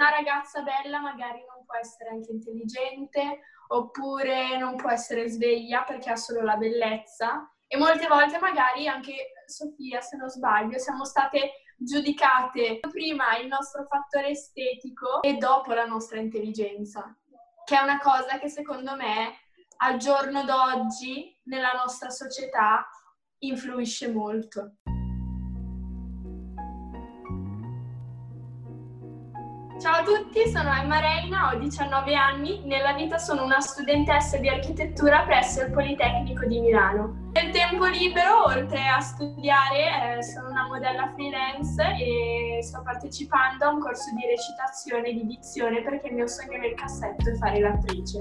Una ragazza bella magari non può essere anche intelligente oppure non può essere sveglia perché ha solo la bellezza e molte volte magari anche Sofia, se non sbaglio, siamo state giudicate prima il nostro fattore estetico e dopo la nostra intelligenza, che è una cosa che secondo me al giorno d'oggi nella nostra società influisce molto. Ciao a tutti, sono Emma Reina, ho 19 anni, nella vita sono una studentessa di architettura presso il Politecnico di Milano. Nel tempo libero, oltre a studiare, eh, sono una modella freelance e sto partecipando a un corso di recitazione e di dizione perché il mio sogno nel cassetto è fare l'attrice.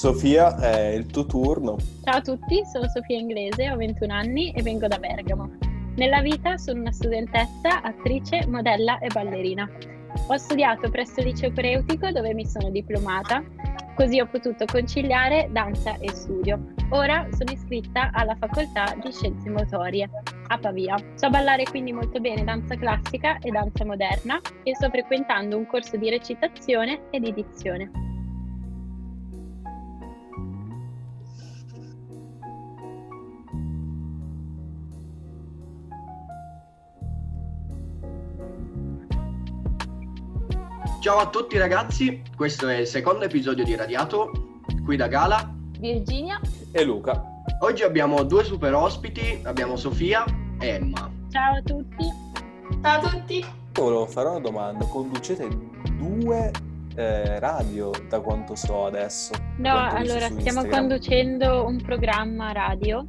Sofia, è il tuo turno. Ciao a tutti, sono Sofia Inglese, ho 21 anni e vengo da Bergamo. Nella vita sono una studentessa, attrice, modella e ballerina. Ho studiato presso il liceo preutico dove mi sono diplomata, così ho potuto conciliare danza e studio. Ora sono iscritta alla facoltà di scienze motorie a Pavia. So ballare quindi molto bene danza classica e danza moderna e sto frequentando un corso di recitazione ed edizione. Ciao a tutti ragazzi, questo è il secondo episodio di Radiato, qui da Gala, Virginia e Luca. Oggi abbiamo due super ospiti, abbiamo Sofia e Emma. Ciao a tutti. Ciao a tutti. Volevo fare una domanda, conducete due eh, radio da quanto so adesso? No, allora stiamo conducendo un programma radio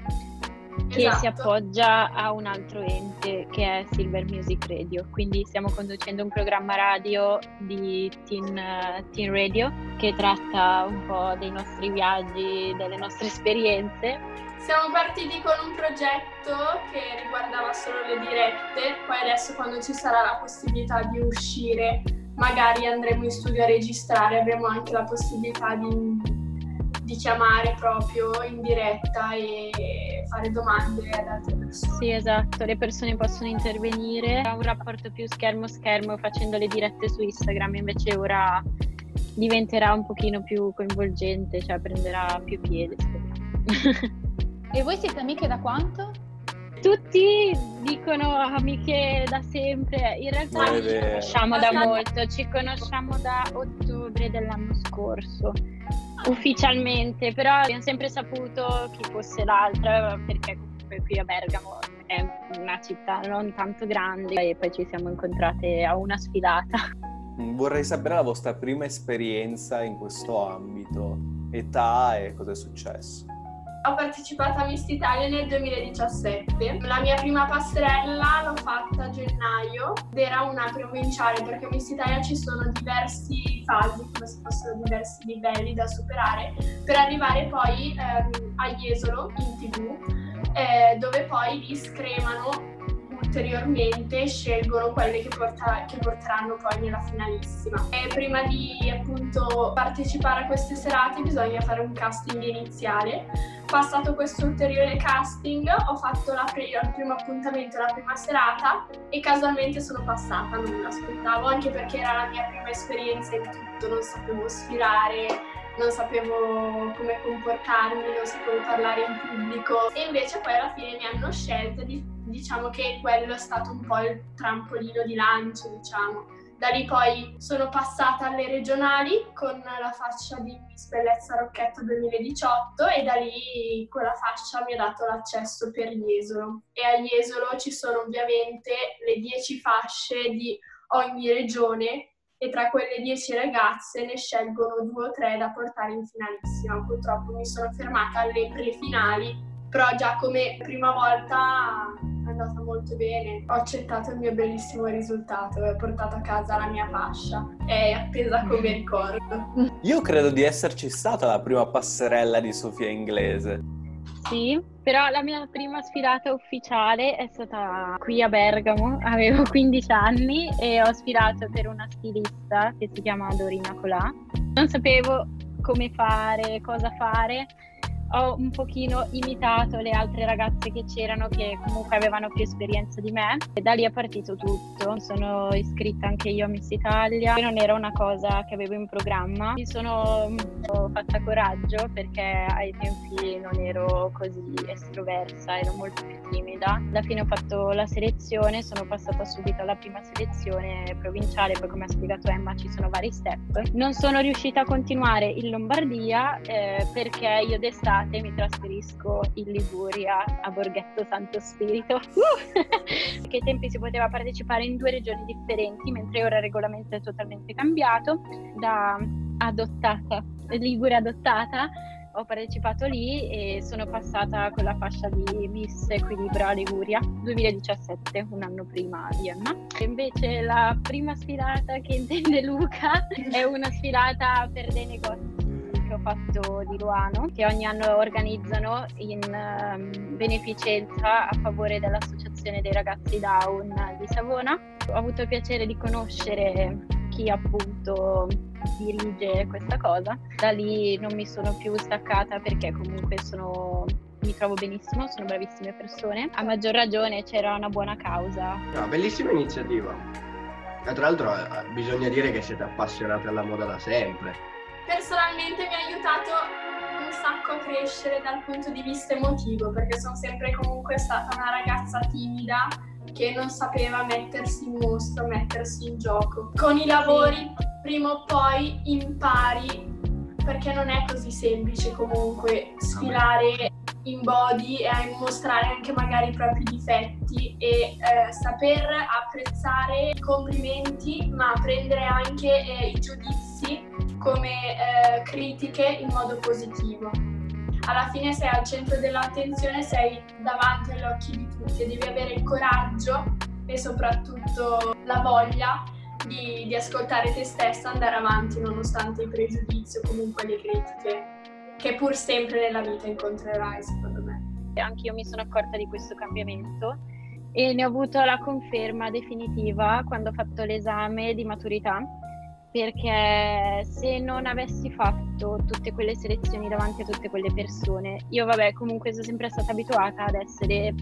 che esatto. si appoggia a un altro ente che è Silver Music Radio. Quindi stiamo conducendo un programma radio di teen, uh, teen Radio che tratta un po' dei nostri viaggi, delle nostre esperienze. Siamo partiti con un progetto che riguardava solo le dirette, poi adesso quando ci sarà la possibilità di uscire magari andremo in studio a registrare, avremo anche la possibilità di di chiamare proprio in diretta e fare domande ad altre persone. Sì, esatto, le persone possono intervenire a un rapporto più schermo-schermo facendo le dirette su Instagram, invece ora diventerà un pochino più coinvolgente, cioè prenderà più piede. e voi siete amiche da quanto? Tutti dicono amiche da sempre, in realtà ci conosciamo da molto, ci conosciamo da ottobre dell'anno scorso ufficialmente, però abbiamo sempre saputo chi fosse l'altra perché comunque qui a Bergamo è una città non tanto grande e poi ci siamo incontrate a una sfilata. Vorrei sapere la vostra prima esperienza in questo ambito, età e cosa è successo. Ho partecipato a Miss Italia nel 2017. La mia prima passerella l'ho fatta a gennaio ed era una provinciale perché a Miss Italia ci sono diversi fasi, come se fossero diversi livelli da superare, per arrivare poi ehm, a Jesolo in tv, eh, dove poi li scremano ulteriormente scelgono quelle che, porta, che, porteranno poi nella finalissima. E prima di appunto partecipare a queste serate bisogna fare un casting iniziale. Passato questo ulteriore casting ho fatto pre- il primo appuntamento, la prima serata e casualmente sono passata, non me l'aspettavo, anche perché era la mia prima esperienza in tutto, non sapevo sfilare, non sapevo come comportarmi, non sapevo parlare in pubblico e invece poi alla fine mi hanno scelto di diciamo che quello è stato un po' il trampolino di lancio, diciamo. Da lì poi sono passata alle regionali con la fascia di Miss Bellezza Rocchetto 2018 e da lì quella fascia mi ha dato l'accesso per Jesolo. E a Jesolo ci sono ovviamente le 10 fasce di ogni regione e tra quelle 10 ragazze ne scelgono due o tre da portare in finalissima. Purtroppo mi sono fermata alle prefinali però già come prima volta è andata molto bene. Ho accettato il mio bellissimo risultato e ho portato a casa la mia fascia. È appesa come ricordo. Io credo di esserci stata la prima passerella di Sofia Inglese. Sì, però la mia prima sfilata ufficiale è stata qui a Bergamo, avevo 15 anni e ho sfilato per una stilista che si chiama Dorina Colà. Non sapevo come fare, cosa fare ho un pochino imitato le altre ragazze che c'erano che comunque avevano più esperienza di me e da lì è partito tutto. Sono iscritta anche io a Miss Italia, non era una cosa che avevo in programma. Mi sono fatta coraggio perché ai tempi non ero così estroversa, ero molto più timida. Alla fine ho fatto la selezione, sono passata subito alla prima selezione provinciale, poi come ha spiegato Emma ci sono vari step. Non sono riuscita a continuare in Lombardia eh, perché io d'estate estate mi trasferisco in Liguria a Borghetto Santo Spirito, uh! che ai tempi si poteva partecipare in due regioni differenti, mentre ora il regolamento è totalmente cambiato. Da adottata, Liguria adottata, ho partecipato lì e sono passata con la fascia di Miss Equilibrio a Liguria 2017, un anno prima di Emma. Invece la prima sfilata che intende Luca è una sfilata per dei negozi che ho fatto di Luano, che ogni anno organizzano in um, beneficenza a favore dell'Associazione dei ragazzi Down di Savona. Ho avuto il piacere di conoscere chi appunto dirige questa cosa. Da lì non mi sono più staccata perché comunque sono mi trovo benissimo, sono bravissime persone. A maggior ragione c'era una buona causa. No, bellissima iniziativa. Tra l'altro eh, bisogna dire che siete appassionate alla moda da sempre personalmente mi ha aiutato un sacco a crescere dal punto di vista emotivo, perché sono sempre comunque stata una ragazza timida che non sapeva mettersi in mostra, mettersi in gioco. Con i lavori prima o poi impari perché non è così semplice comunque sfilare in body e mostrare anche magari i propri difetti e eh, saper apprezzare i complimenti ma prendere anche eh, i giudizi come eh, critiche in modo positivo. Alla fine sei al centro dell'attenzione, sei davanti agli occhi di tutti e devi avere il coraggio e soprattutto la voglia di, di ascoltare te stessa andare avanti nonostante i pregiudizi o comunque le critiche che pur sempre nella vita incontrerai, secondo me. Anche io mi sono accorta di questo cambiamento e ne ho avuto la conferma definitiva quando ho fatto l'esame di maturità perché se non avessi fatto tutte quelle selezioni davanti a tutte quelle persone, io vabbè comunque sono sempre stata abituata ad essere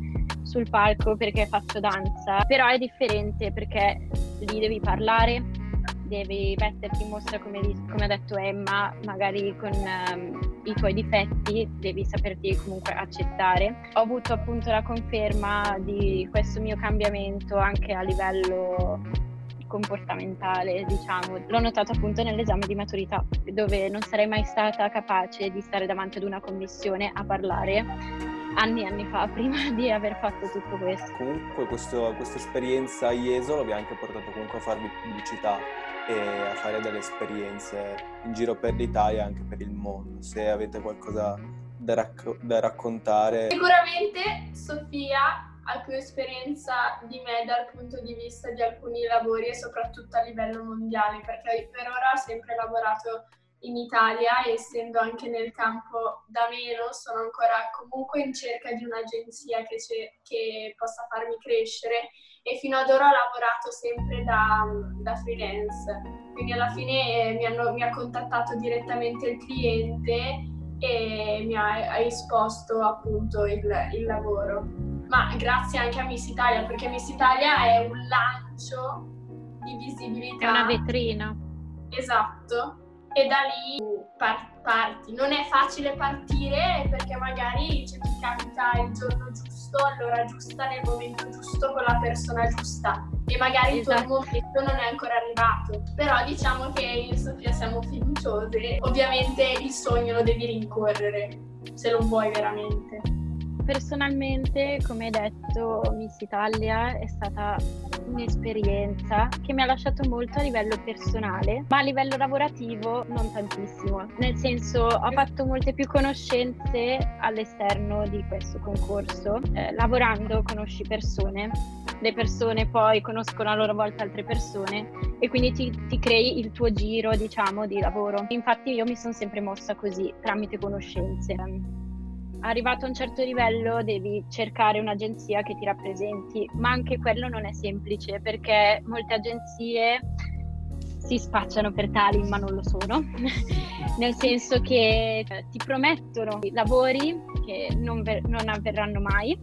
sul palco perché faccio danza, però è differente perché lì devi parlare, devi metterti in mostra come, come ha detto Emma, magari con um, i tuoi difetti, devi saperti comunque accettare. Ho avuto appunto la conferma di questo mio cambiamento anche a livello comportamentale, diciamo. L'ho notato appunto nell'esame di maturità, dove non sarei mai stata capace di stare davanti ad una commissione a parlare anni e anni fa, prima di aver fatto tutto questo. Comunque questo, questa esperienza a Jesolo vi ha anche portato comunque a farvi pubblicità e a fare delle esperienze in giro per l'Italia e anche per il mondo. Se avete qualcosa da, racco- da raccontare. Sicuramente Sofia ha più esperienza di me dal punto di vista di alcuni lavori e soprattutto a livello mondiale, perché per ora ho sempre lavorato in Italia essendo anche nel campo da meno sono ancora comunque in cerca di un'agenzia che, che possa farmi crescere e fino ad ora ho lavorato sempre da, da freelance, quindi alla fine eh, mi, hanno, mi, ha contattato direttamente il cliente e mi ha, ha esposto appunto il, il lavoro. Ma grazie anche a Miss Italia, perché Miss Italia è un lancio di visibilità. È una vetrina. Esatto e da lì par- parti. Non è facile partire perché magari c'è chi capita il giorno giusto, all'ora giusta, nel momento giusto, con la persona giusta e magari esatto. il tuo esatto. momento non è ancora arrivato. Però diciamo che io e Sofia siamo fiduciose, ovviamente il sogno lo devi rincorrere se lo vuoi veramente. Personalmente, come hai detto, Miss Italia è stata un'esperienza che mi ha lasciato molto a livello personale, ma a livello lavorativo non tantissimo. Nel senso, ho fatto molte più conoscenze all'esterno di questo concorso. Eh, lavorando conosci persone, le persone poi conoscono a loro volta altre persone e quindi ti, ti crei il tuo giro, diciamo, di lavoro. Infatti io mi sono sempre mossa così, tramite conoscenze. Arrivato a un certo livello devi cercare un'agenzia che ti rappresenti, ma anche quello non è semplice perché molte agenzie si spacciano per tali ma non lo sono, nel senso che ti promettono lavori che non, ver- non avverranno mai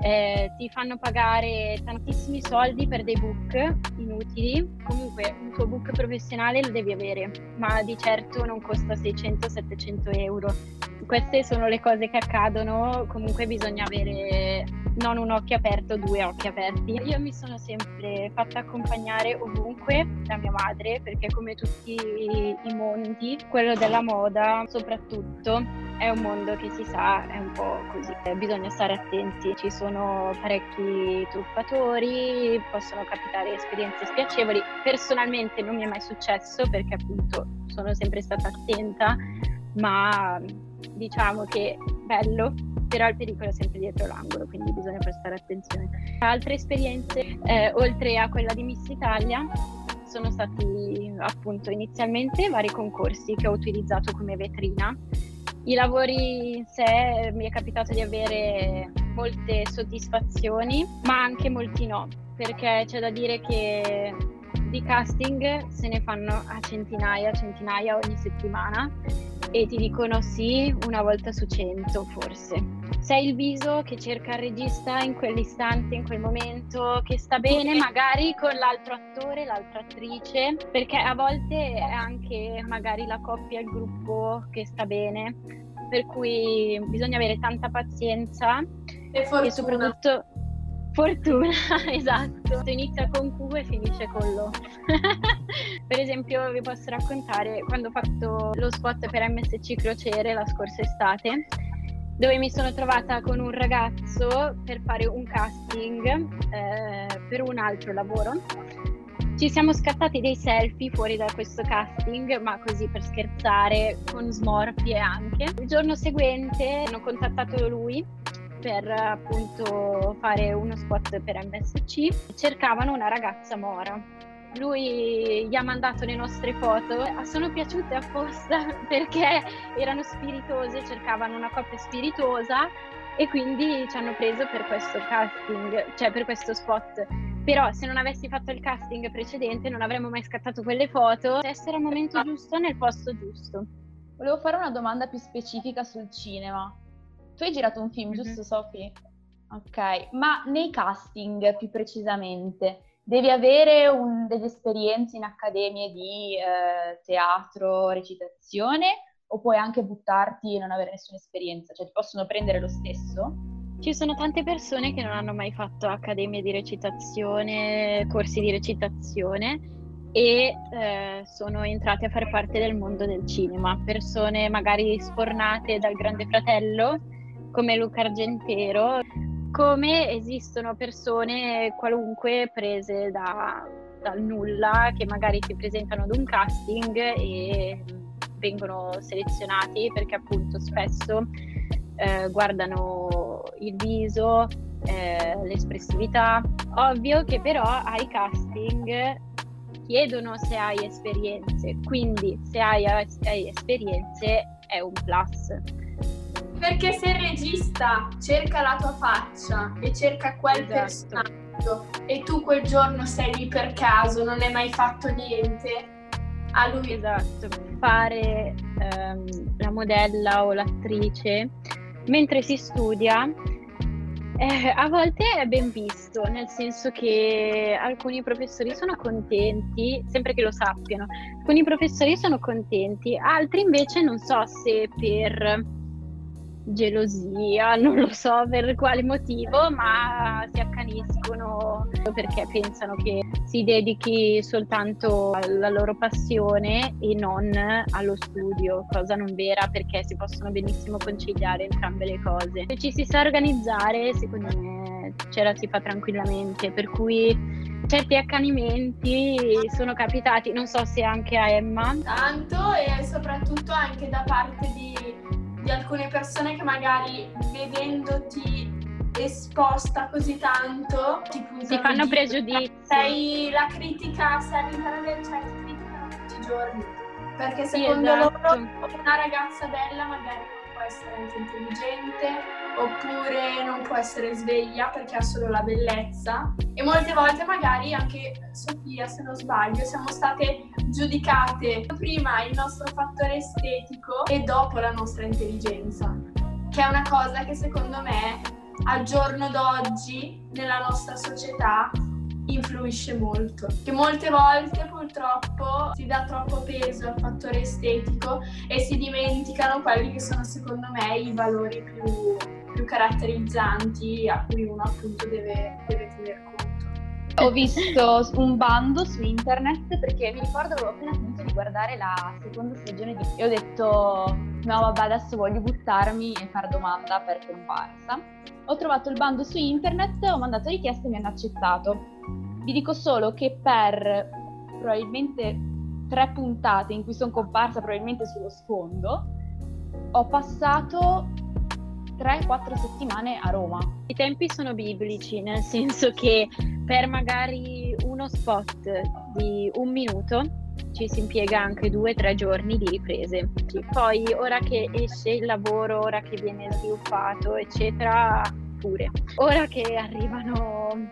eh, ti fanno pagare tantissimi soldi per dei book inutili. Comunque un tuo book professionale lo devi avere, ma di certo non costa 600-700 euro. Queste sono le cose che accadono, comunque bisogna avere non un occhio aperto, due occhi aperti. Io mi sono sempre fatta accompagnare ovunque da mia madre, perché come tutti i mondi, quello della moda soprattutto è un mondo che si sa è un po' così, bisogna stare attenti, ci sono parecchi truffatori, possono capitare esperienze spiacevoli, personalmente non mi è mai successo perché appunto sono sempre stata attenta, ma diciamo che bello, però il pericolo è sempre dietro l'angolo, quindi bisogna prestare attenzione. Altre esperienze, eh, oltre a quella di Miss Italia, sono stati appunto inizialmente vari concorsi che ho utilizzato come vetrina i lavori in sé mi è capitato di avere molte soddisfazioni, ma anche molti no, perché c'è da dire che di casting se ne fanno a centinaia, centinaia ogni settimana e ti dicono sì una volta su cento forse. Sei il viso che cerca il regista in quell'istante, in quel momento, che sta bene magari con l'altro attore, l'altra attrice, perché a volte è anche magari la coppia, il gruppo che sta bene, per cui bisogna avere tanta pazienza e, e soprattutto fortuna, esatto. Inizia con Q e finisce con lo. per esempio vi posso raccontare quando ho fatto lo spot per MSC Crociere la scorsa estate, dove mi sono trovata con un ragazzo per fare un casting eh, per un altro lavoro ci siamo scattati dei selfie fuori da questo casting, ma così per scherzare, con smorfie anche. Il giorno seguente hanno contattato lui per appunto fare uno spot per MSC. Cercavano una ragazza mora. Lui gli ha mandato le nostre foto, sono piaciute apposta perché erano spiritose, cercavano una coppia spiritosa e quindi ci hanno preso per questo casting, cioè per questo spot. Però se non avessi fatto il casting precedente non avremmo mai scattato quelle foto. Essere al momento giusto nel posto giusto. Volevo fare una domanda più specifica sul cinema. Tu hai girato un film, mm-hmm. giusto Sofì? Ok, ma nei casting più precisamente devi avere un, delle esperienze in accademie di eh, teatro, recitazione o puoi anche buttarti e non avere nessuna esperienza? Cioè ti possono prendere lo stesso? Ci sono tante persone che non hanno mai fatto accademie di recitazione, corsi di recitazione e eh, sono entrate a far parte del mondo del cinema. Persone magari sfornate dal Grande Fratello, come Luca Argentero, come esistono persone qualunque prese da, dal nulla che magari si presentano ad un casting e vengono selezionati perché appunto spesso eh, guardano il viso, eh, l'espressività. Ovvio che però ai casting chiedono se hai esperienze, quindi se hai, hai esperienze è un plus. Perché se il regista cerca la tua faccia e cerca quel esatto. personaggio e tu quel giorno sei lì per caso, non hai mai fatto niente, a lui esatto, fare ehm, la modella o l'attrice mentre si studia eh, a volte è ben visto, nel senso che alcuni professori sono contenti, sempre che lo sappiano, alcuni professori sono contenti, altri invece non so se per gelosia, non lo so per quale motivo, ma si accaniscono perché pensano che si dedichi soltanto alla loro passione e non allo studio, cosa non vera perché si possono benissimo conciliare entrambe le cose. Se ci si sa organizzare, secondo me ce la si fa tranquillamente, per cui certi accanimenti sono capitati, non so se anche a Emma. Tanto e soprattutto anche da parte di di alcune persone che magari vedendoti esposta così tanto ti, ti fanno pregiudizi. Sei la critica, sei all'interno del cioè ti criticano tutti i giorni. Perché secondo sì, esatto. loro una ragazza bella magari può essere anche intelligente, oppure non può essere sveglia perché ha solo la bellezza. E molte volte magari anche Sofia, se non sbaglio, siamo state giudicate prima il nostro fattore estetico e dopo la nostra intelligenza, che è una cosa che secondo me al giorno d'oggi nella nostra società influisce molto. Che molte volte purtroppo si dà troppo peso al fattore estetico e si dimenticano quelli che sono secondo me i valori più, più caratterizzanti a cui uno appunto deve, deve tener conto. Ho visto un bando su internet perché mi ricordo avevo appena finito di guardare la seconda stagione di... e ho detto no vabbè adesso voglio buttarmi e fare domanda per comparsa. Ho trovato il bando su internet, ho mandato richiesta e mi hanno accettato. Vi dico solo che per probabilmente tre puntate in cui sono comparsa probabilmente sullo sfondo, ho passato 3-4 settimane a Roma. I tempi sono biblici, nel senso che per magari uno spot di un minuto ci si impiega anche due o tre giorni di riprese. Poi ora che esce il lavoro, ora che viene sviluppato, eccetera, pure. Ora che arrivano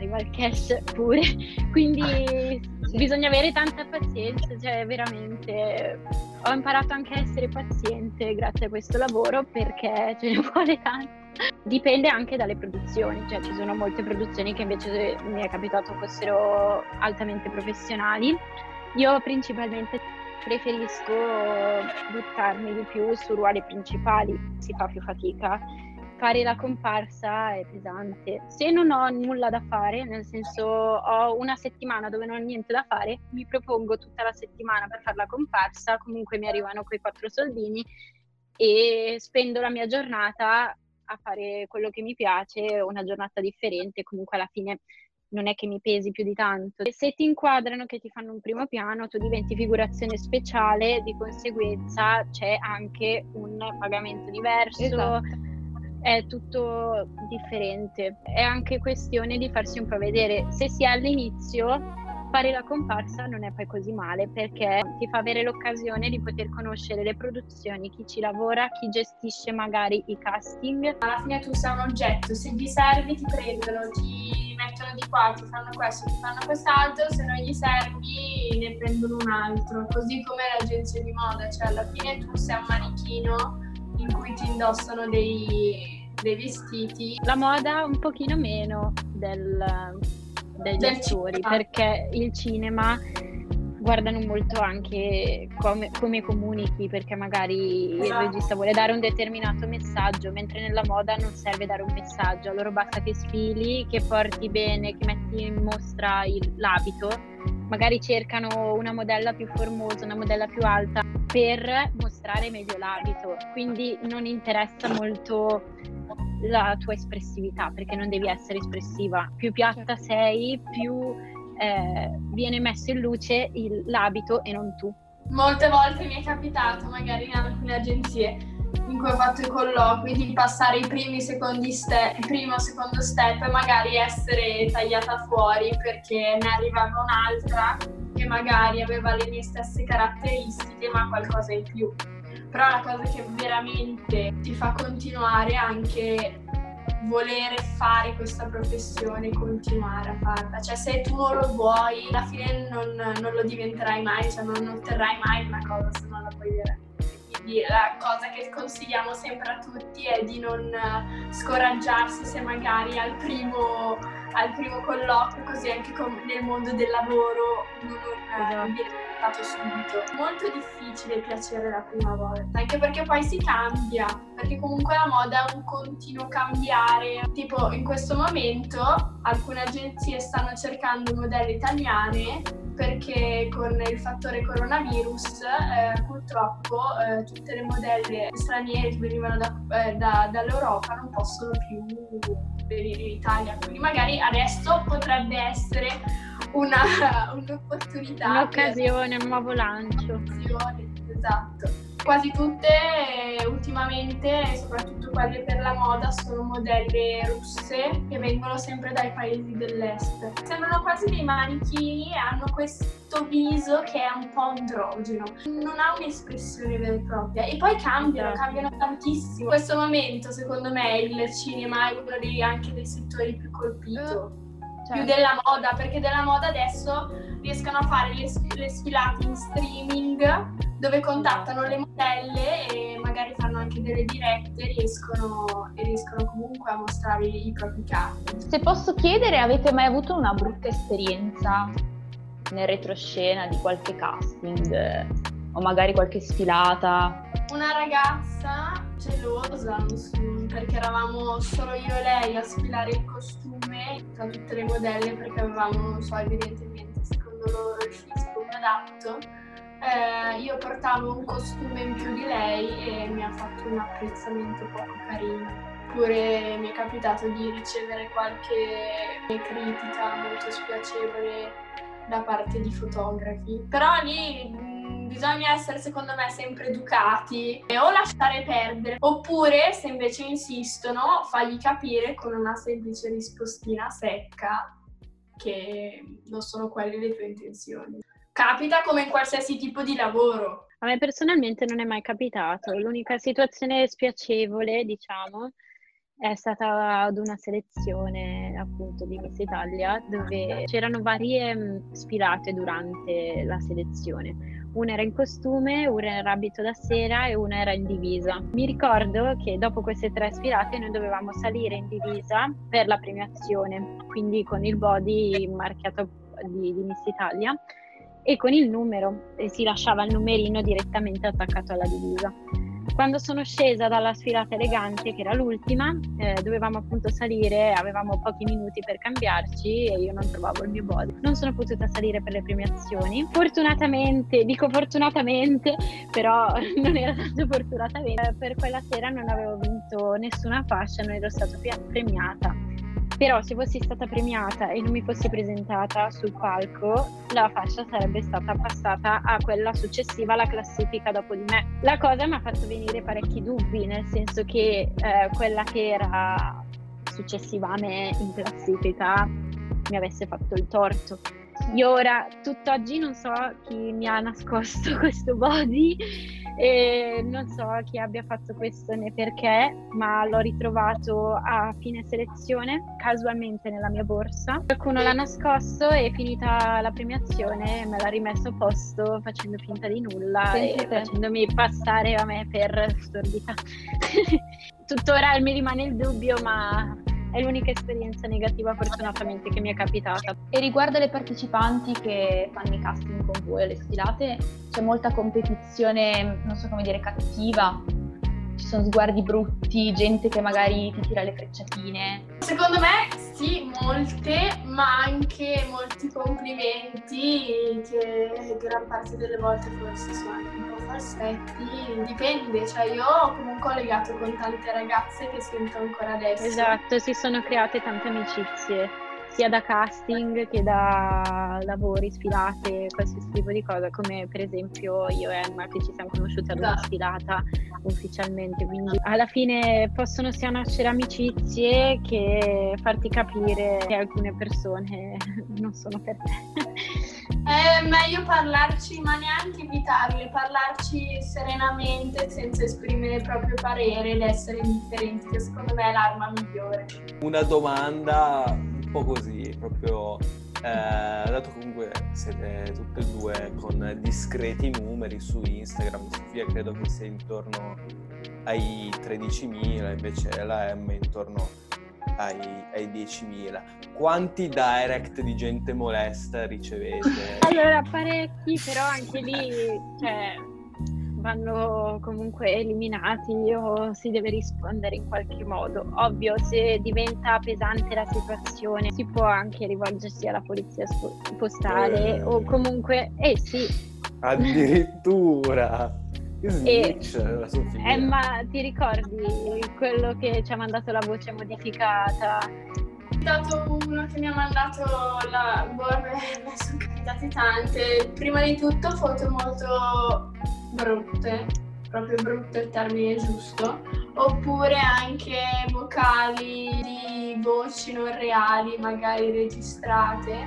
arriva il cash pure, quindi sì. bisogna avere tanta pazienza, cioè veramente ho imparato anche a essere paziente grazie a questo lavoro perché ce ne vuole tanto. Dipende anche dalle produzioni, cioè ci sono molte produzioni che invece mi è capitato fossero altamente professionali. Io principalmente preferisco buttarmi di più su ruoli principali, si fa più fatica fare la comparsa è pesante. Se non ho nulla da fare, nel senso ho una settimana dove non ho niente da fare, mi propongo tutta la settimana per fare la comparsa, comunque mi arrivano quei quattro soldini e spendo la mia giornata a fare quello che mi piace, una giornata differente, comunque alla fine non è che mi pesi più di tanto. Se ti inquadrano che ti fanno un primo piano, tu diventi figurazione speciale, di conseguenza c'è anche un pagamento diverso. Esatto è tutto differente. È anche questione di farsi un po' vedere. Se si è all'inizio, fare la comparsa non è poi così male perché ti fa avere l'occasione di poter conoscere le produzioni, chi ci lavora, chi gestisce magari i casting. Alla fine tu sei un oggetto, se gli servi ti prendono, ti mettono di qua, ti fanno questo, ti fanno quest'altro, se non gli servi ne prendono un altro. Così come l'agenzia di moda, cioè alla fine tu sei un manichino in cui ti indossano dei, dei vestiti. La moda un pochino meno del, degli del attori, perché il cinema guardano molto anche come, come, comunichi, perché magari il esatto. regista vuole dare un determinato messaggio, mentre nella moda non serve dare un messaggio, a loro basta che sfili, che porti bene, che metti in mostra il, l'abito, magari cercano una modella più formosa, una modella più alta per mostrare meglio l'abito, quindi non interessa molto la tua espressività perché non devi essere espressiva, più piatta certo. sei, più eh, viene messo in luce il, l'abito e non tu. Molte volte mi è capitato, magari in alcune agenzie in cui ho fatto i colloqui, di passare i primi, secondi step, primo, secondo step e magari essere tagliata fuori perché ne arrivava un'altra che magari aveva le mie stesse caratteristiche ma qualcosa in più. Però la cosa che veramente ti fa continuare anche volere fare questa professione, continuare a farla. Cioè se tu non lo vuoi, alla fine non, non lo diventerai mai, cioè non otterrai mai una cosa se non la vuoi dire. Quindi la cosa che consigliamo sempre a tutti è di non scoraggiarsi se magari al primo, al primo colloquio, così anche nel mondo del lavoro, non, non viene portato subito. Molto difficile piacere la prima volta, anche perché poi si cambia, perché comunque la moda è un continuo cambiare. Tipo in questo momento alcune agenzie stanno cercando modelle italiane perché con il fattore coronavirus eh, purtroppo eh, tutte le modelle straniere che venivano da, eh, da, dall'Europa non possono più venire in Italia. Quindi magari adesso potrebbe essere una, un'opportunità. Un'occasione, un nuovo lancio. Un'occasione, esatto. Quasi tutte eh, ultimamente, soprattutto quelle per la moda, sono modelle russe che vengono sempre dai paesi dell'est. Sembrano quasi dei manichini e hanno questo viso che è un po' androgeno. Non ha un'espressione vera e propria. E poi cambiano, cambiano tantissimo. In questo momento, secondo me, il cinema è uno dei, anche dei settori più colpito Cioè, più della moda, perché della moda adesso riescono a fare le, le sfilate in streaming dove contattano le modelle e magari fanno anche delle dirette riescono, e riescono comunque a mostrare i, propri capi. Se posso chiedere, avete mai avuto una brutta esperienza nel retroscena di qualche casting o magari qualche sfilata? Una ragazza gelosa, perché eravamo solo io e lei a sfilare il costume tra tutte le modelle perché avevamo, non so, evidentemente secondo loro il fisico adatto. Eh, io portavo un costume in più di lei e mi ha fatto un apprezzamento poco carino. Oppure mi è capitato di ricevere qualche critica molto spiacevole da parte di fotografi. Però lì mh, bisogna essere secondo me sempre educati e o lasciare perdere oppure se invece insistono fagli capire con una semplice rispostina secca che non sono quelle le tue intenzioni. Capita come in qualsiasi tipo di lavoro. A me personalmente non è mai capitato. L'unica situazione spiacevole, diciamo, è stata ad una selezione appunto di Miss Italia dove c'erano varie mh, sfilate durante la selezione. Una era in costume, una era abito da sera e una era in divisa. Mi ricordo che dopo queste tre sfilate noi dovevamo salire in divisa per la premiazione, quindi con il body marchiato di, di Miss Italia e con il numero e si lasciava il numerino direttamente attaccato alla divisa. Quando sono scesa dalla sfilata elegante, che era l'ultima, eh, dovevamo appunto salire, avevamo pochi minuti per cambiarci e io non trovavo il mio body. Non sono potuta salire per le premiazioni. Fortunatamente, dico fortunatamente, però non era tanto fortunatamente, per quella sera non avevo vinto nessuna fascia, non ero stata pi- premiata. Però se fossi stata premiata e non mi fossi presentata sul palco, la fascia sarebbe stata passata a quella successiva alla classifica dopo di me. La cosa mi ha fatto venire parecchi dubbi, nel senso che eh, quella che era successiva a me in classifica mi avesse fatto il torto. Io ora, tutt'oggi, non so chi mi ha nascosto questo body e non so chi abbia fatto questo né perché, ma l'ho ritrovato a fine selezione, casualmente nella mia borsa. Qualcuno l'ha nascosto e finita la premiazione me l'ha rimesso a posto facendo finta di nulla e Pensa te. facendomi passare a me per stordita. Tuttora mi rimane il dubbio, ma è l'unica esperienza negativa fortunatamente che mi è capitata. E riguardo alle partecipanti che fanno i casting con voi alle sfilate, c'è molta competizione, non so come dire, cattiva. Sono sguardi brutti, gente che magari ti tira le frecciatine. Secondo me sì, molte, ma anche molti complimenti che gran parte delle volte forse sono anche un po' falsetti. Dipende, cioè io comunque ho legato con tante ragazze che sento ancora adesso. Esatto, si sono create tante amicizie, sia da casting che da lavori, sfilate, qualsiasi tipo di cosa, come per esempio io e Emma che ci siamo conosciute ad una Esatto. sfilata ufficialmente, quindi alla fine possono sia nascere amicizie che farti capire che alcune persone non sono per te. È meglio parlarci, ma neanche evitarle, parlarci serenamente senza esprimere il proprio parere ed essere indifferenti, che secondo me è l'arma migliore. Una domanda po' così, proprio eh, dato comunque siete tutte e due con discreti numeri su Instagram, Sofia credo che sia intorno ai 13.000, invece la M intorno ai, ai 10.000. Quanti direct di gente molesta ricevete? Allora, parecchi, però anche lì, cioè, vanno comunque eliminati o si deve rispondere in qualche modo. Ovvio, se diventa pesante la situazione, si può anche rivolgersi alla polizia postale Eh. o comunque, eh sì, Addirittura! Sofia. eh, ma ti ricordi quello che ci ha mandato la voce modificata? È stato uno che mi ha mandato la boh, a me sono capitate tante. Prima di tutto foto molto brutte. proprio brutto il termine giusto, oppure anche vocali di voci non reali, magari registrate,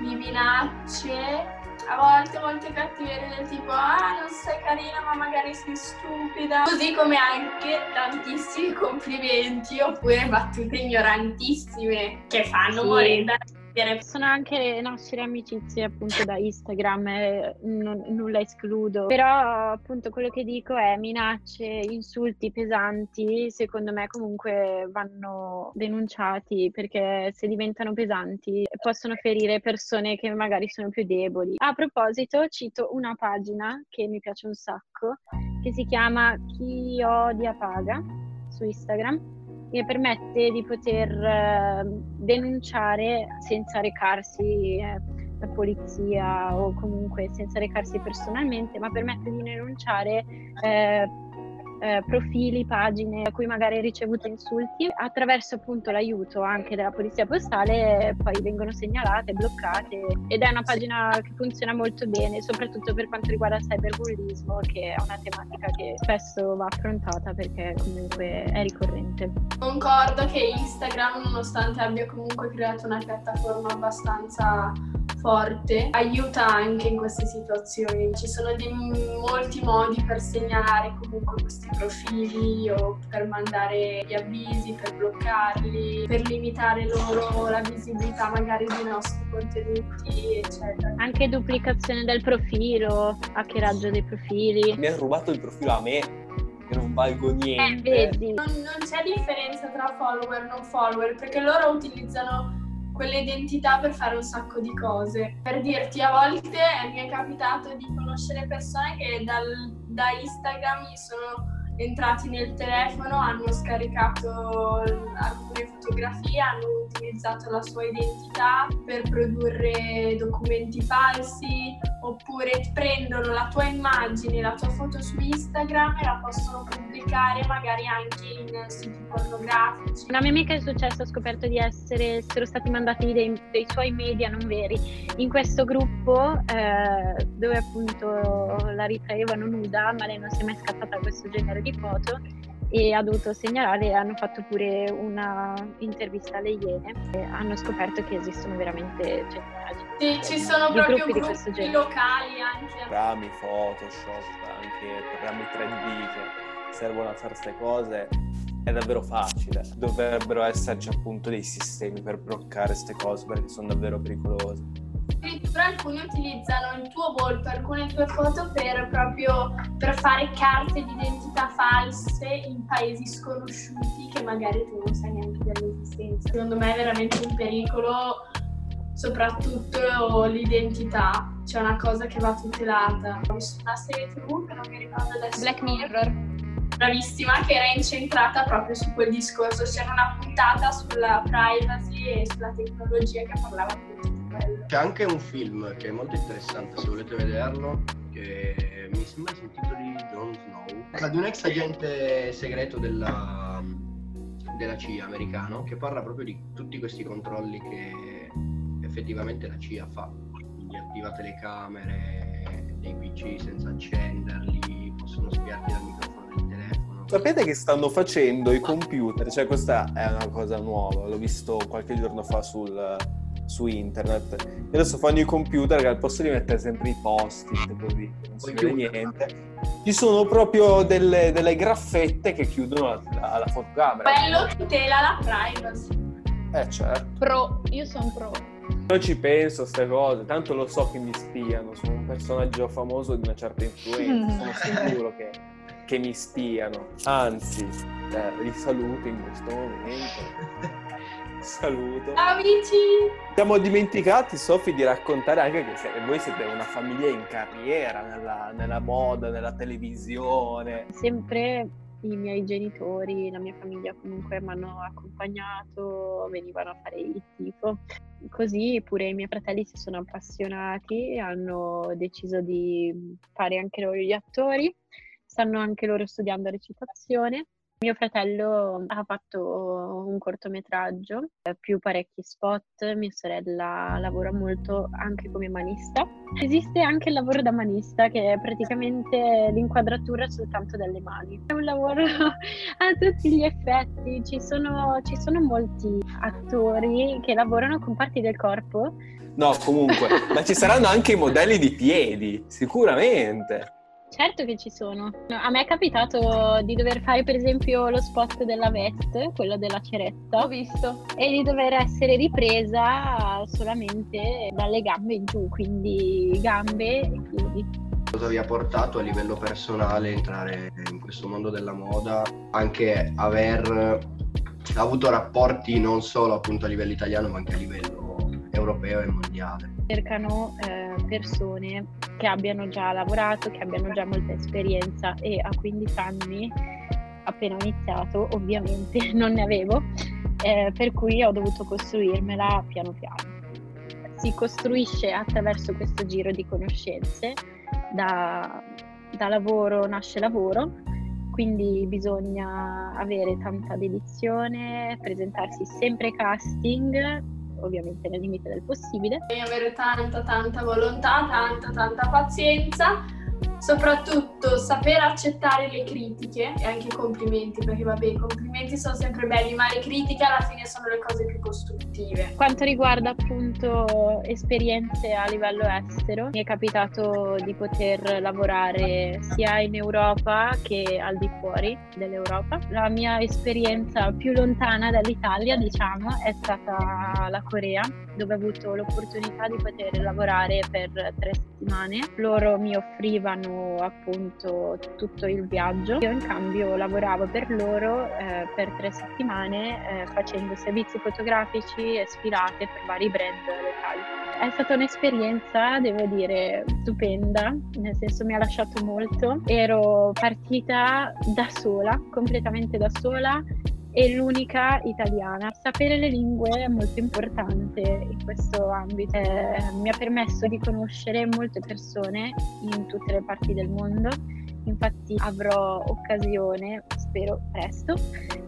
di minacce a volte molte cattiverie del tipo ah non sei carina ma magari sei stupida così come anche tantissimi complimenti oppure battute ignorantissime che fanno sì. morire Possono anche nascere amicizie appunto da Instagram, eh, non, nulla escludo. Però appunto quello che dico è minacce, insulti pesanti, secondo me comunque vanno denunciati perché se diventano pesanti possono ferire persone che magari sono più deboli. A proposito, cito una pagina che mi piace un sacco, che si chiama Chi odia paga su Instagram che permette di poter eh, denunciare senza recarsi eh, la polizia o comunque senza recarsi personalmente, ma permette di denunciare eh, eh, profili, pagine a cui magari hai ricevuto insulti, attraverso appunto l'aiuto anche della polizia postale poi vengono segnalate, bloccate ed è una pagina che funziona molto bene, soprattutto per quanto riguarda il cyberbullismo, che è una tematica che spesso va affrontata perché comunque è ricorrente. Concordo che Instagram, nonostante abbia comunque creato una piattaforma abbastanza forte aiuta anche in queste situazioni. Ci sono di molti modi per segnalare comunque questi profili o per mandare gli avvisi, per bloccarli, per limitare loro la visibilità magari dei nostri contenuti, eccetera. Anche duplicazione del profilo, hackeraggio dei profili. Mi ha rubato il profilo a me che non valgo niente. Eh, vedi. Non, non c'è differenza tra follower e non follower perché loro utilizzano quell'identità per fare un sacco di cose. Per dirti, a volte mi è capitato di conoscere persone che dal, da Instagram mi sono entrati nel telefono, hanno scaricato alcune fotografie, hanno utilizzato la sua identità per produrre documenti falsi oppure prendono la tua immagine, la tua foto su Instagram e la possono pubblicare magari anche in siti pornografici. Una mia amica è successo, ha scoperto di essere, essere stati mandati dei, dei, suoi media non veri in questo gruppo eh, dove appunto la ritraevano nuda ma lei non si è mai scappata da questo genere di foto e ha dovuto segnalare e hanno fatto pure una intervista alle Iene e hanno scoperto che esistono veramente centinaia sì, ci sono di proprio gruppi, di questo genere. locali anche. Programmi, Photoshop, anche programmi 3D che servono a fare queste cose è davvero facile. Dovrebbero esserci appunto dei sistemi per bloccare queste cose perché sono davvero pericolose addirittura alcuni utilizzano il tuo volto, alcune tue foto per proprio per fare carte di identità false in paesi sconosciuti che magari tu non sai neanche dell'esistenza. Secondo me è veramente un pericolo, soprattutto l'identità, c'è una cosa che va tutelata. Ho visto una serie tv che non mi ricordo adesso. Black Mirror. Bravissima, che era incentrata proprio su quel discorso. C'era una puntata sulla privacy e sulla tecnologia che parlava appunto c'è anche un film che è molto interessante, se volete vederlo, che mi sembra si intitoli Jon Snow. Di un ex agente segreto della, della CIA americano che parla proprio di tutti questi controlli che effettivamente la CIA fa. Quindi attiva telecamere, dei PC senza accenderli, possono spiarti telefono. Sapete che stanno facendo i computer? Cioè questa è una cosa nuova, l'ho visto qualche giorno fa sul, su internet. E adesso fanno i computer che al posto di mettere sempre i post-it così, non si vede niente, ci sono proprio delle, delle graffette che chiudono la, la fotocamera. Bello tutela la privacy. Eh certo. Pro, io sono pro. Non ci penso a queste cose, tanto lo so che mi spiano, sono un personaggio famoso di una certa influenza, sono sicuro che, che mi spiano. Anzi, eh, li saluto in questo momento. Saluto. Amici! Siamo dimenticati, Sofi, di raccontare anche che voi siete una famiglia in carriera nella, nella moda, nella televisione. Sempre i miei genitori, la mia famiglia comunque mi hanno accompagnato, venivano a fare il tifo. Così pure i miei fratelli si sono appassionati, hanno deciso di fare anche loro gli attori, stanno anche loro studiando recitazione Mio fratello ha fatto un cortometraggio, più parecchi spot, mia sorella lavora molto anche come manista. Esiste anche il lavoro da manista che è praticamente l'inquadratura soltanto delle mani. È un lavoro a tutti gli effetti, ci sono, ci sono molti attori che lavorano con parti del corpo No, comunque, ma ci saranno anche i modelli di piedi, sicuramente. Certo che ci sono. A me è capitato di dover fare per esempio lo spot della veste, quello della ceretta. Ho visto. E di dover essere ripresa solamente dalle gambe in giù, quindi gambe e piedi. Cosa vi ha portato a livello personale entrare in questo mondo della moda? Anche aver avuto rapporti non solo appunto a livello italiano ma anche a livello europeo e mondiale. Cercano eh, persone che abbiano già lavorato, che abbiano già molta esperienza e a 15 anni, appena ho iniziato, ovviamente non ne avevo, eh, per cui ho dovuto costruirmela piano piano. Si costruisce attraverso questo giro di conoscenze, da, da lavoro nasce lavoro, quindi bisogna avere tanta dedizione, presentarsi sempre ai casting, ovviamente nel limite del possibile. Devi avere tanta tanta volontà, tanta tanta pazienza soprattutto saper accettare le critiche e anche i complimenti, perché vabbè, i complimenti sono sempre belli, ma le critiche alla fine sono le cose più costruttive. Quanto riguarda appunto esperienze a livello estero, mi è capitato di poter lavorare sia in Europa che al di fuori dell'Europa. La mia esperienza più lontana dall'Italia, diciamo, è stata la Corea, dove ho avuto l'opportunità di poter lavorare per tre settimane. Loro mi offrivano appunto tutto il viaggio. Io in cambio lavoravo per loro eh, per tre settimane eh, facendo servizi fotografici e sfilate per vari brand locali. È stata un'esperienza, devo dire, stupenda, nel senso mi ha lasciato molto. Ero partita da sola, completamente da sola e l'unica italiana. Sapere le lingue è molto importante in questo ambito, eh, mi ha permesso di conoscere molte persone in tutte le parti del mondo infatti avrò occasione, spero presto,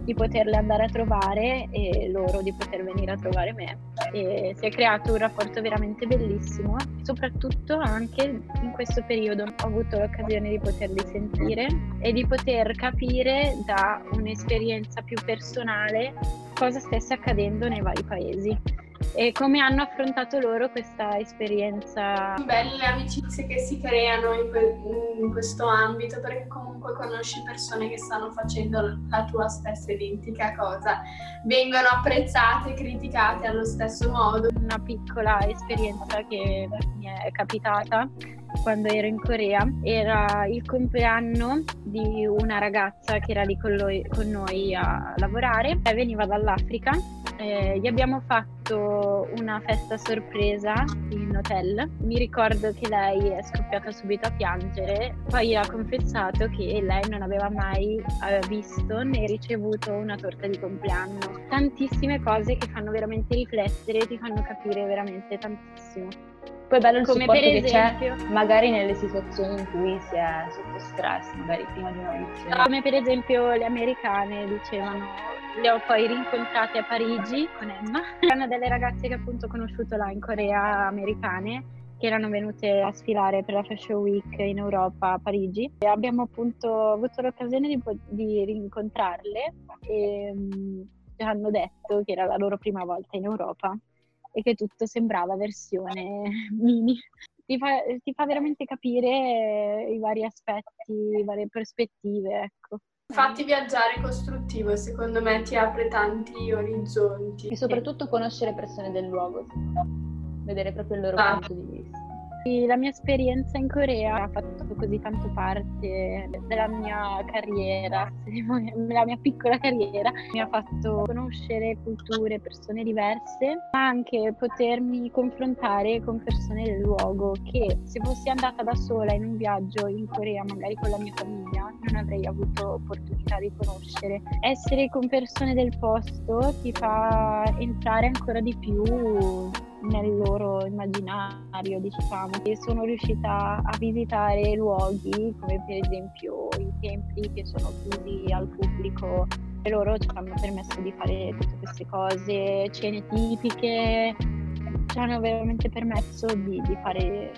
di poterle andare a trovare e loro di poter venire a trovare me. E si è creato un rapporto veramente bellissimo, soprattutto anche in questo periodo ho avuto l'occasione di poterli sentire e di poter capire da un'esperienza più personale cosa stesse accadendo nei vari paesi e come hanno affrontato loro questa esperienza. Belle le amicizie che si creano in, que- in, questo ambito perché comunque conosci persone che stanno facendo la tua stessa identica cosa, vengono apprezzate e criticate allo stesso modo. Una piccola esperienza che mi è capitata quando ero in Corea era il compleanno di una ragazza che era lì con, lui, con noi a lavorare, lei veniva dall'Africa eh, gli abbiamo fatto una festa sorpresa in hotel. Mi ricordo che lei è scoppiata subito a piangere, poi ha confessato che lei non aveva mai eh, visto né ricevuto una torta di compleanno. Tantissime cose che fanno veramente riflettere, ti fanno capire veramente tantissimo. Poi è bello il Come supporto che c'è magari nelle situazioni in cui si è sotto stress, magari prima di un'audizione. Come per esempio le americane dicevano le ho poi rincontrate a Parigi con Emma. Erano delle ragazze che appunto ho conosciuto là in Corea, americane, che erano venute a sfilare per la Fashion Week in Europa a Parigi. E abbiamo appunto avuto l'occasione di, di rincontrarle e um, hanno detto che era la loro prima volta in Europa e che tutto sembrava versione mini. Ti fa, ti fa veramente capire i vari aspetti, le varie prospettive, ecco. Infatti viaggiare costruttivo secondo me ti apre tanti orizzonti. E soprattutto conoscere persone del luogo, vedere proprio il loro ah. punto di vista. La mia esperienza in Corea ha fatto così tanto parte della mia carriera, della mia piccola carriera, mi ha fatto conoscere culture, persone diverse, ma anche potermi confrontare con persone del luogo che se fossi andata da sola in un viaggio in Corea, magari con la mia famiglia, non avrei avuto opportunità di conoscere. Essere con persone del posto ti fa entrare ancora di più nel loro immaginario, diciamo. E sono riuscita a visitare luoghi come per esempio i templi che sono chiusi al pubblico e loro ci hanno permesso di fare tutte queste cose, cene tipiche, ci hanno veramente permesso di, di, fare,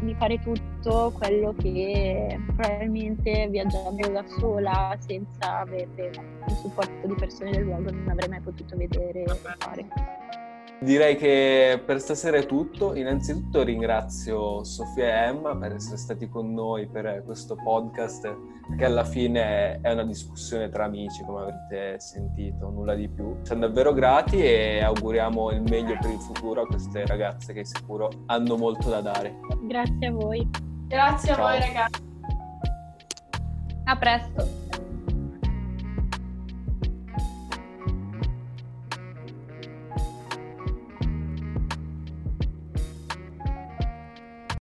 di fare tutto quello che probabilmente viaggiando da sola senza avere il supporto di persone del luogo non avrei mai potuto vedere e fare. Direi che per stasera è tutto. Innanzitutto ringrazio Sofia e Emma per essere stati con noi per questo podcast che alla fine è una discussione tra amici, come avrete sentito, nulla di più. Siamo davvero grati e auguriamo il meglio per il futuro a queste ragazze che sicuro hanno molto da dare. Grazie a voi. Grazie Ciao. a voi ragazzi. A presto.